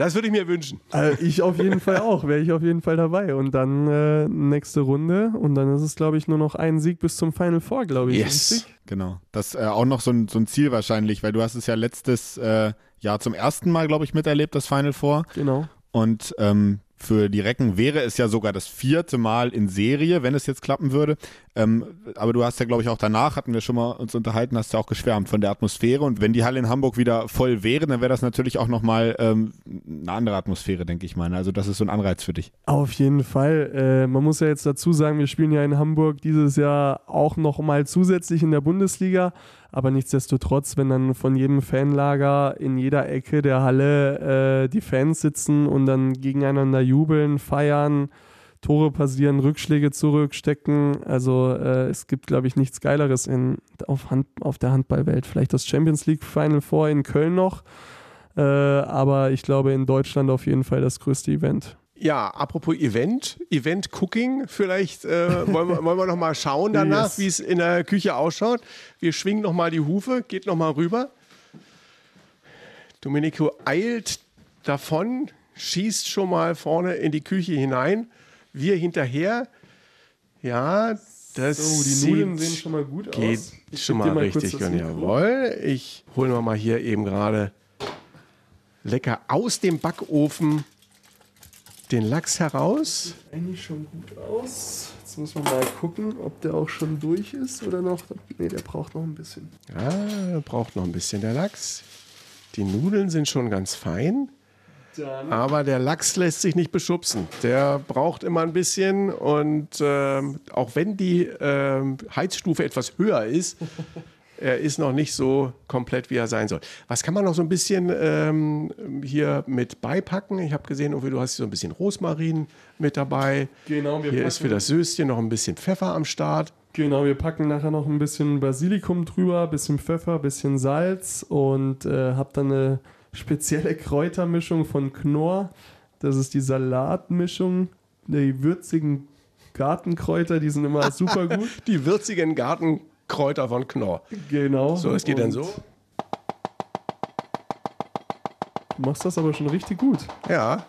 Das würde ich mir wünschen. Also ich auf jeden Fall auch, wäre ich auf jeden Fall dabei. Und dann äh, nächste Runde und dann ist es, glaube ich, nur noch ein Sieg bis zum Final Four, glaube ich. Yes. Richtig? Genau. Das ist äh, auch noch so ein, so ein Ziel wahrscheinlich, weil du hast es ja letztes äh, Jahr zum ersten Mal, glaube ich, miterlebt, das Final Four. Genau. Und ähm, für die Recken wäre es ja sogar das vierte Mal in Serie, wenn es jetzt klappen würde. Ähm, aber du hast ja, glaube ich, auch danach, hatten wir schon mal uns unterhalten, hast ja auch geschwärmt von der Atmosphäre. Und wenn die Halle in Hamburg wieder voll wäre, dann wäre das natürlich auch nochmal ähm, eine andere Atmosphäre, denke ich mal. Also das ist so ein Anreiz für dich. Auf jeden Fall. Äh, man muss ja jetzt dazu sagen, wir spielen ja in Hamburg dieses Jahr auch nochmal zusätzlich in der Bundesliga. Aber nichtsdestotrotz, wenn dann von jedem Fanlager in jeder Ecke der Halle äh, die Fans sitzen und dann gegeneinander jubeln, feiern, Tore passieren, Rückschläge zurückstecken. Also äh, es gibt, glaube ich, nichts Geileres in, auf, Hand, auf der Handballwelt. Vielleicht das Champions League Final Four in Köln noch. Äh, aber ich glaube in Deutschland auf jeden Fall das größte Event. Ja, apropos Event, Event Cooking, vielleicht äh, wollen, wir, wollen wir noch mal schauen danach, Yes. wie es in der Küche ausschaut. Wir schwingen noch mal die Hufe, geht noch mal rüber. Domenico eilt davon, schießt schon mal vorne in die Küche hinein. Wir hinterher. Ja, das So, die Nudeln sieht- sehen schon mal gut geht aus. Ich schon mal kurz richtig. Und jawohl, ich hole mal hier eben gerade lecker aus dem Backofen den Lachs heraus. eigentlich schon gut aus. Jetzt muss man mal gucken, ob der auch schon durch ist oder noch. Ne, der braucht noch ein bisschen. Ja, braucht noch ein bisschen der Lachs. Die Nudeln sind schon ganz fein, Dann aber der Lachs lässt sich nicht beschubsen. Der braucht immer ein bisschen und ähm, auch wenn die ähm, Heizstufe etwas höher ist, *laughs* er ist noch nicht so komplett, wie er sein soll. Was kann man noch so ein bisschen ähm, hier mit beipacken? Ich habe gesehen, irgendwie, du hast so ein bisschen Rosmarin mit dabei. Genau, wir Hier ist für das Söschen noch ein bisschen Pfeffer am Start. Genau, wir packen nachher noch ein bisschen Basilikum drüber, bisschen Pfeffer, bisschen Salz und äh, hab dann eine spezielle Kräutermischung von Knorr. Das ist die Salatmischung. Die würzigen Gartenkräuter, die sind immer *laughs* super gut. Die würzigen Gartenkräuter von Knorr. Genau. So, es geht dann so. Du machst das aber schon richtig gut. Ja.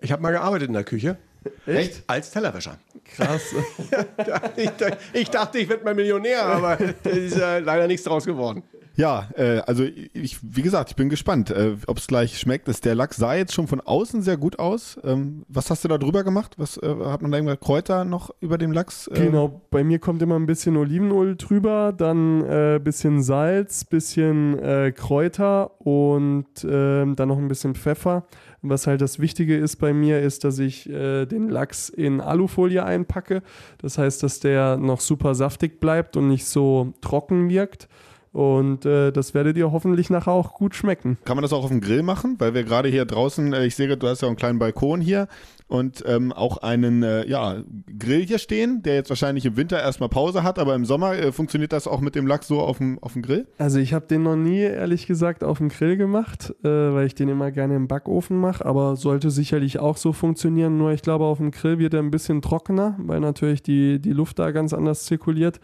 Ich habe mal gearbeitet in der Küche. Echt? Als Tellerwäscher. Krass. *laughs* ich, ich dachte, ich werde mal Millionär, aber *laughs* da ist ja leider nichts draus geworden. Ja, äh, also ich, wie gesagt, ich bin gespannt, äh, ob es gleich schmeckt. Das, der Lachs sah jetzt schon von außen sehr gut aus. Ähm, was hast du da drüber gemacht? Was äh, hat man da irgendwelche Kräuter noch über dem Lachs? Äh? Genau, bei mir kommt immer ein bisschen Olivenöl drüber, dann äh, bisschen Salz, bisschen äh, Kräuter und ähm, dann noch ein bisschen Pfeffer. Was halt das Wichtige ist bei mir, ist, dass ich äh, den Lachs in Alufolie einpacke. Das heißt, dass der noch super saftig bleibt und nicht so trocken wirkt. Und äh, das werdet ihr hoffentlich nachher auch gut schmecken. Kann man das auch auf dem Grill machen? Weil wir gerade hier draußen, äh, ich sehe, du hast ja einen kleinen Balkon hier und ähm, auch einen äh, ja, Grill hier stehen, der jetzt wahrscheinlich im Winter erstmal Pause hat, aber im Sommer äh, funktioniert das auch mit dem Lachs so auf dem, auf dem Grill? Also ich habe den noch nie, ehrlich gesagt, auf dem Grill gemacht, äh, weil ich den immer gerne im Backofen mache, aber sollte sicherlich auch so funktionieren. Nur ich glaube, auf dem Grill wird er ein bisschen trockener, weil natürlich die, die Luft da ganz anders zirkuliert.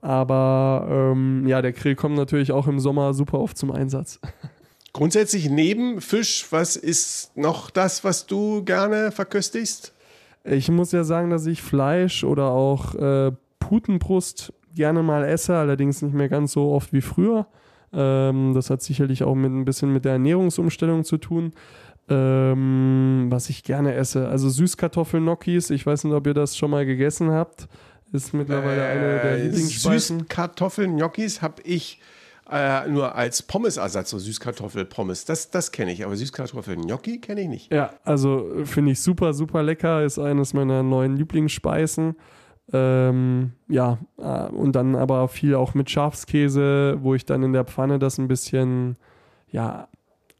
Aber ähm, ja, der Grill kommt natürlich auch im Sommer super oft zum Einsatz. *laughs* Grundsätzlich neben Fisch, was ist noch das, was du gerne verköstigst? Ich muss ja sagen, dass ich Fleisch oder auch äh, Putenbrust gerne mal esse, allerdings nicht mehr ganz so oft wie früher. Ähm, das hat sicherlich auch mit ein bisschen mit der Ernährungsumstellung zu tun. Ähm, was ich gerne esse, also Süßkartoffeln-Gnocchis. Ich weiß nicht, ob ihr das schon mal gegessen habt. Ist mittlerweile äh, eine der Lieblingsspeisen. Süßkartoffeln, Gnocchis habe ich äh, nur als Pommesersatz, so Süßkartoffel-Pommes. Das, das kenne ich, aber Süßkartoffel-Gnocchi kenne ich nicht. Ja, also finde ich super, super lecker. Ist eines meiner neuen Lieblingsspeisen. Ähm, ja, äh, und dann aber viel auch mit Schafskäse, wo ich dann in der Pfanne das ein bisschen, ja,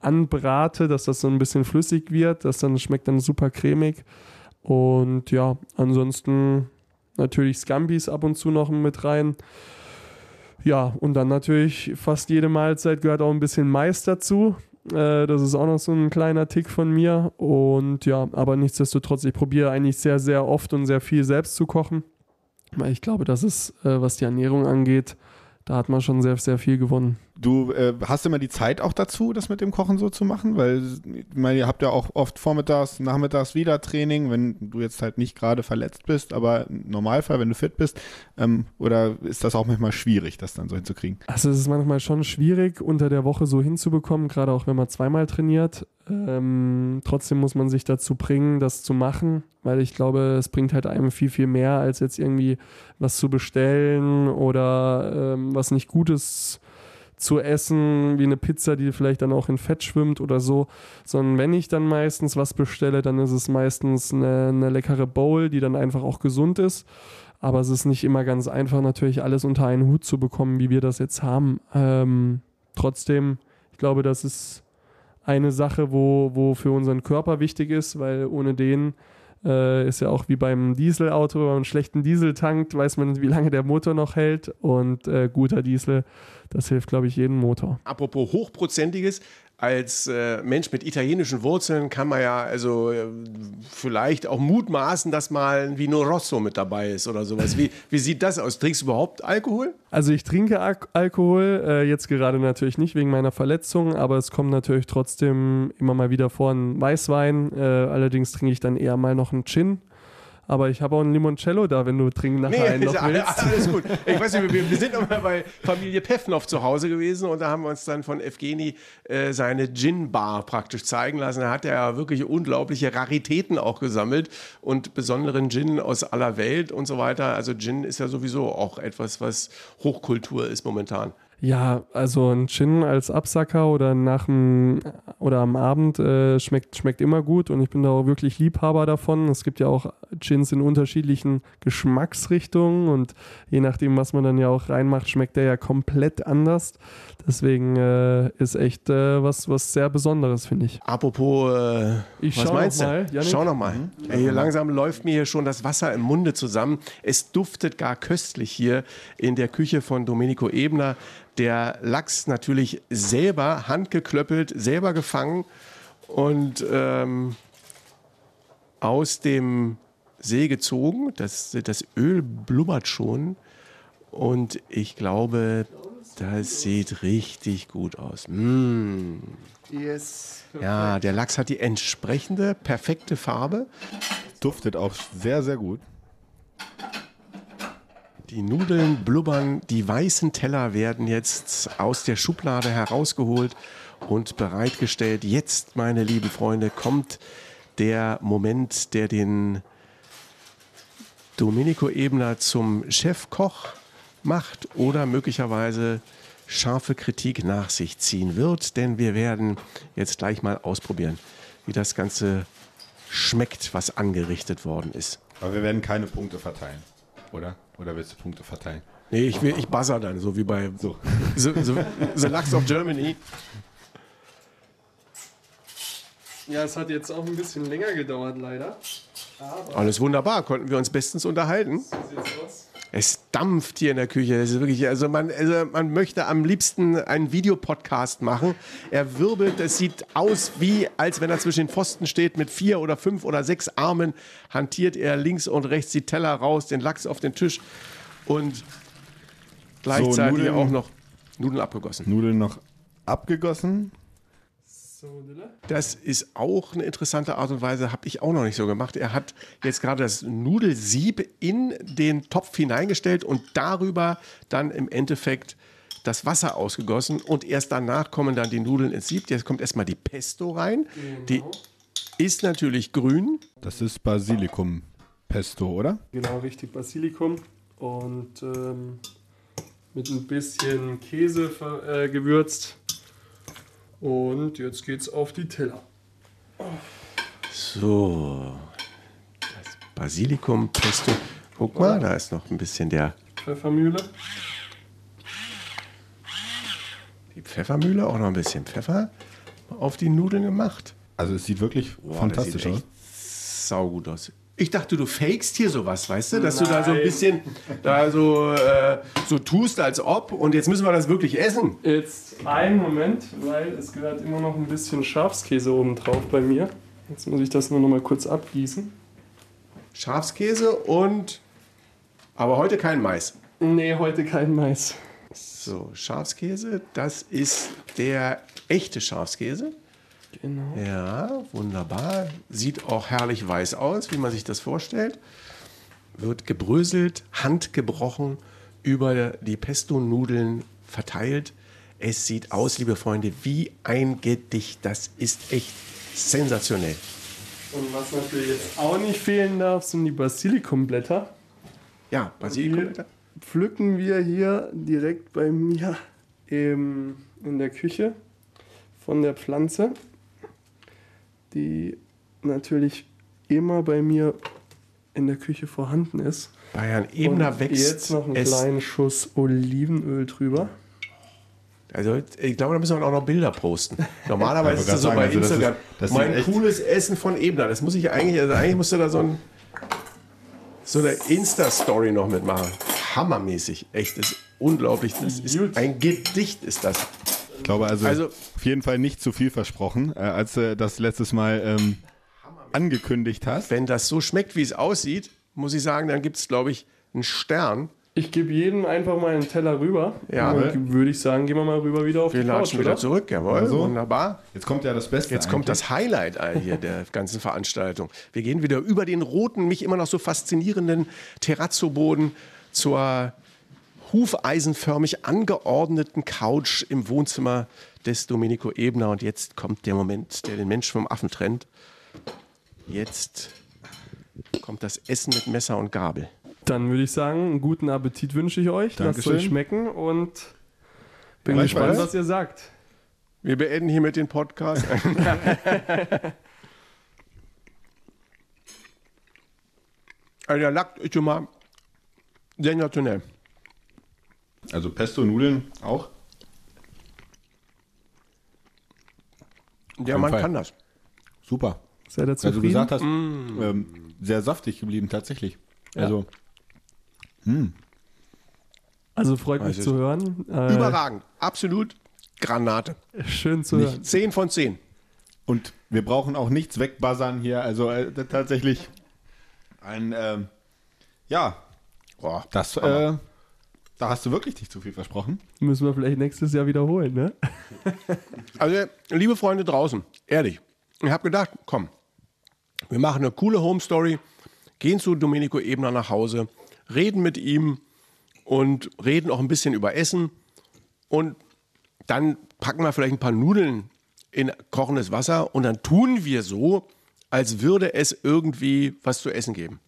anbrate, dass das so ein bisschen flüssig wird. Das dann schmeckt dann super cremig. Und ja, ansonsten natürlich Scambis ab und zu noch mit rein. Ja, und dann natürlich fast jede Mahlzeit gehört auch ein bisschen Mais dazu. Äh, das ist auch noch so ein kleiner Tick von mir. Und ja, aber nichtsdestotrotz, ich probiere eigentlich sehr, sehr oft und sehr viel selbst zu kochen. Weil ich glaube, das ist, äh, was die Ernährung angeht, da hat man schon sehr, sehr viel gewonnen. Du äh, hast immer die Zeit auch dazu, das mit dem Kochen so zu machen? Weil ich meine, ihr habt ja auch oft vormittags, nachmittags wieder Training, wenn du jetzt halt nicht gerade verletzt bist, aber im Normalfall, wenn du fit bist. Ähm, oder ist das auch manchmal schwierig, das dann so hinzukriegen? Also es ist manchmal schon schwierig, unter der Woche so hinzubekommen, gerade auch wenn man zweimal trainiert. Ähm, trotzdem muss man sich dazu bringen, das zu machen, weil ich glaube, es bringt halt einem viel, viel mehr, als jetzt irgendwie was zu bestellen oder ähm, was nicht Gutes zu essen, wie eine Pizza, die vielleicht dann auch in Fett schwimmt oder so, sondern wenn ich dann meistens was bestelle, dann ist es meistens eine, eine leckere Bowl, die dann einfach auch gesund ist. Aber es ist nicht immer ganz einfach, natürlich alles unter einen Hut zu bekommen, wie wir das jetzt haben. Ähm, trotzdem, ich glaube, das ist eine Sache, wo, wo für unseren Körper wichtig ist, weil ohne den äh, ist ja auch wie beim Dieselauto, wenn man einen schlechten Diesel tankt, weiß man, wie lange der Motor noch hält. Und äh, guter Diesel, das hilft, glaube ich, jedem Motor. Apropos hochprozentiges, als äh, Mensch mit italienischen Wurzeln kann man ja also äh, vielleicht auch mutmaßen, dass mal ein Vino Rosso mit dabei ist oder sowas. Wie, *laughs* wie sieht das aus? Trinkst du überhaupt Alkohol? Also ich trinke Al Alkohol, äh, jetzt gerade natürlich nicht wegen meiner Verletzung, aber es kommt natürlich trotzdem immer mal wieder vor ein Weißwein. Äh, allerdings trinke ich dann eher mal noch einen Gin aber ich habe auch ein Limoncello da, wenn du trinken nachher nee, einen noch willst. *laughs* Alles gut. Ich weiß nicht, wir, wir sind nochmal bei Familie Pefnov zu Hause gewesen und da haben wir uns dann von Evgeni äh, seine Gin-Bar praktisch zeigen lassen. Da hat er ja wirklich unglaubliche Raritäten auch gesammelt und besonderen Gin aus aller Welt und so weiter. Also Gin ist ja sowieso auch etwas, was Hochkultur ist momentan. Ja, also ein Gin als Absacker oder nach dem oder am Abend äh, schmeckt, schmeckt immer gut und ich bin da auch wirklich Liebhaber davon. Es gibt ja auch Gins in unterschiedlichen Geschmacksrichtungen und je nachdem, was man dann ja auch reinmacht, schmeckt der ja komplett anders. Deswegen äh, ist echt äh, was, was sehr Besonderes, finde ich. Apropos, äh, ich was meinst noch du? Mal, schau noch mal. Mhm. Ey, hier langsam läuft mir hier schon das Wasser im Munde zusammen. Es duftet gar köstlich hier in der Küche von Domenico Ebner der Lachs natürlich selber handgeklöppelt, selber gefangen und ähm, aus dem See gezogen. Das, das Öl blubbert schon und ich glaube, das sieht richtig gut aus. Mmh. Yes. Ja, der Lachs hat die entsprechende perfekte Farbe. Duftet auch sehr, sehr gut. Die Nudeln blubbern, die weißen Teller werden jetzt aus der Schublade herausgeholt und bereitgestellt. Jetzt, meine lieben Freunde, kommt der Moment, der den Domenico Ebner zum Chefkoch macht oder möglicherweise scharfe Kritik nach sich ziehen wird, denn wir werden jetzt gleich mal ausprobieren, wie das Ganze schmeckt, was angerichtet worden ist. Aber wir werden keine Punkte verteilen, oder? Oder willst du Punkte verteilen? Nee, ich, will, ich buzzer dann, so wie bei So. *laughs* The, the, the Lux of Germany. Ja, es hat jetzt auch ein bisschen länger gedauert, leider. Alles wunderbar, konnten wir uns bestens unterhalten. Es dampft hier in der Küche. Es ist wirklich, also man, also man möchte am liebsten einen Videopodcast machen. Er wirbelt, es sieht aus wie, als wenn er zwischen den Pfosten steht, mit vier oder fünf oder sechs Armen hantiert er links und rechts die Teller raus, den Lachs auf den Tisch und gleichzeitig Nudeln. auch noch Nudeln abgegossen. Nudeln noch abgegossen. Das ist auch eine interessante Art und Weise, habe ich auch noch nicht so gemacht. Er hat jetzt gerade das Nudelsieb in den Topf hineingestellt und darüber dann im Endeffekt das Wasser ausgegossen und erst danach kommen dann die Nudeln ins Sieb. Jetzt kommt erstmal die Pesto rein. Die ist natürlich grün. Das ist Basilikum-Pesto, oder? Genau, richtig Basilikum und ähm, mit ein bisschen Käse äh, gewürzt. Und jetzt geht's auf die Teller. So, das Basilikum, Pesto. Guck mal, da ist noch ein bisschen der Pfeffermühle. die Pfeffermühle, auch noch ein bisschen Pfeffer auf die Nudeln gemacht. Also es sieht wirklich Boah, fantastisch das sieht aus. echt saugut aus. Ich dachte, du fakest hier sowas, weißt du? Dass du da so ein bisschen da so, äh, so tust, als ob. Und jetzt müssen wir das wirklich essen. Jetzt einen Moment, weil es gehört immer noch ein bisschen Schafskäse oben drauf bei mir. Jetzt muss ich das nur noch mal kurz abgießen. Schafskäse und. Aber heute kein Mais. Nee, heute kein Mais. So, Schafskäse, das ist der echte Schafskäse. Genau. Ja, wunderbar. Sieht auch herrlich weiß aus, wie man sich das vorstellt. Wird gebröselt, handgebrochen, über die Pesto-Nudeln verteilt. Es sieht aus, liebe Freunde, wie ein Gedicht. Das ist echt sensationell. Und was natürlich jetzt auch nicht fehlen darf, sind die Basilikumblätter. Ja, Basilikum. Die pflücken wir hier direkt bei mir im, in der Küche von der Pflanze, die natürlich immer bei mir in der Küche vorhanden ist. Bei Herrn Ebner Und wächst jetzt noch einen kleinen Schuss Olivenöl drüber. Also, ich glaube, da müssen wir auch noch Bilder posten. Normalerweise ist das so bei sagen, also das Instagram. ist- das mein cooles Essen von Ebner. Das muss ich eigentlich, also eigentlich musste da so ein so eine Insta-Story noch mitmachen. Hammermäßig. Echt, das ist unglaublich. Das ist ein Gedicht, ist das. Ich glaube also, Also- auf jeden Fall nicht zu viel versprochen, äh, als du das letztes Mal ähm, angekündigt hast. Wenn das so schmeckt, wie es aussieht, muss ich sagen, dann gibt es, glaube ich, einen Stern. Ich gebe jedem einfach mal einen Teller rüber. Ja. Würde ich sagen, gehen wir mal rüber wieder auf Wir die Couch, latschen wieder oder? zurück, jawohl. Also. Wunderbar. Jetzt kommt ja das Beste. Jetzt kommt das Highlight all hier der *laughs* ganzen Veranstaltung. Wir gehen wieder über den roten, mich immer noch so faszinierenden Terrazzo-Boden zur hufeisenförmig angeordneten Couch im Wohnzimmer des Domenico Ebner. Und jetzt kommt der Moment, der den Menschen vom Affen trennt. Jetzt kommt das Essen mit Messer und Gabel. Dann würde ich sagen, einen guten Appetit wünsche ich euch. Lasst Dankeschön. euch schmecken und bin Gleichfalls. gespannt, was ihr sagt. Wir beenden hiermit den Podcast. *laughs* also der Lack ist schon mal sensationell. Also Pesto-Nudeln auch. Der jeden Mann Fall. kann das. Super. Seid ihr Weil du gesagt hast, ähm, sehr saftig geblieben, tatsächlich. Also, also freut mich Also zu hören. Äh, Überragend. Absolut Granate. Schön zu hören. 10 von 10. und wir brauchen auch nichts wegbuzzern hier. Also äh, tatsächlich ein, ähm, ja, Boah, das, äh, da hast du wirklich nicht zu viel versprochen. Müssen wir vielleicht nächstes Jahr wiederholen, ne? *laughs* Also, liebe Freunde draußen, ehrlich, ich habe gedacht, komm, wir machen eine coole Home Story, gehen zu Domenico Ebner nach Hause, reden mit ihm und reden auch ein bisschen über Essen. Und dann packen wir vielleicht ein paar Nudeln in kochendes Wasser und dann tun wir so, als würde es irgendwie was zu essen geben.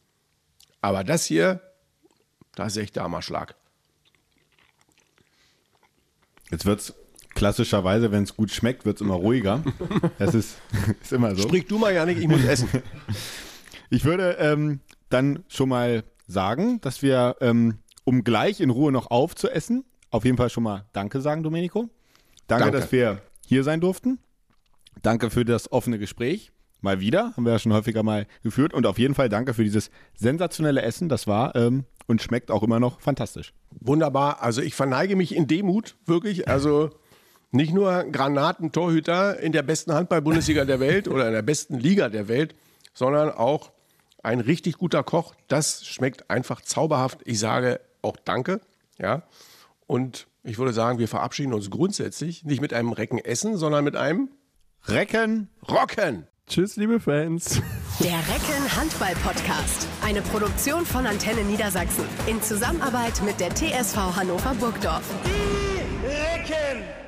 Aber das hier, da ist echt Schlag. Jetzt wird's klassischerweise, wenn es gut schmeckt, wird es immer ruhiger. *laughs* Das ist, *laughs* ist immer so. Sprich du mal ja nicht, ich muss essen. *laughs* Ich würde ähm, dann schon mal sagen, dass wir, ähm, um gleich in Ruhe noch aufzuessen, auf jeden Fall schon mal Danke sagen, Domenico. Danke, Danke. dass wir hier sein durften. Danke für das offene Gespräch. Mal wieder, haben wir ja schon häufiger mal geführt. Und auf jeden Fall danke für dieses sensationelle Essen. Das war ähm, und schmeckt auch immer noch fantastisch. Wunderbar. Also ich verneige mich in Demut, wirklich. Also nicht nur Granatentorhüter in der besten Handball-Bundesliga der Welt oder in der besten Liga der Welt, sondern auch ein richtig guter Koch. Das schmeckt einfach zauberhaft. Ich sage auch Danke. Ja. Und ich würde sagen, wir verabschieden uns grundsätzlich nicht mit einem Recken Essen, sondern mit einem Recken. Rocken. Tschüss, liebe Fans. Der Recken Handball Podcast. Eine Produktion von Antenne Niedersachsen. In Zusammenarbeit mit der TSV Hannover Burgdorf. Die Recken!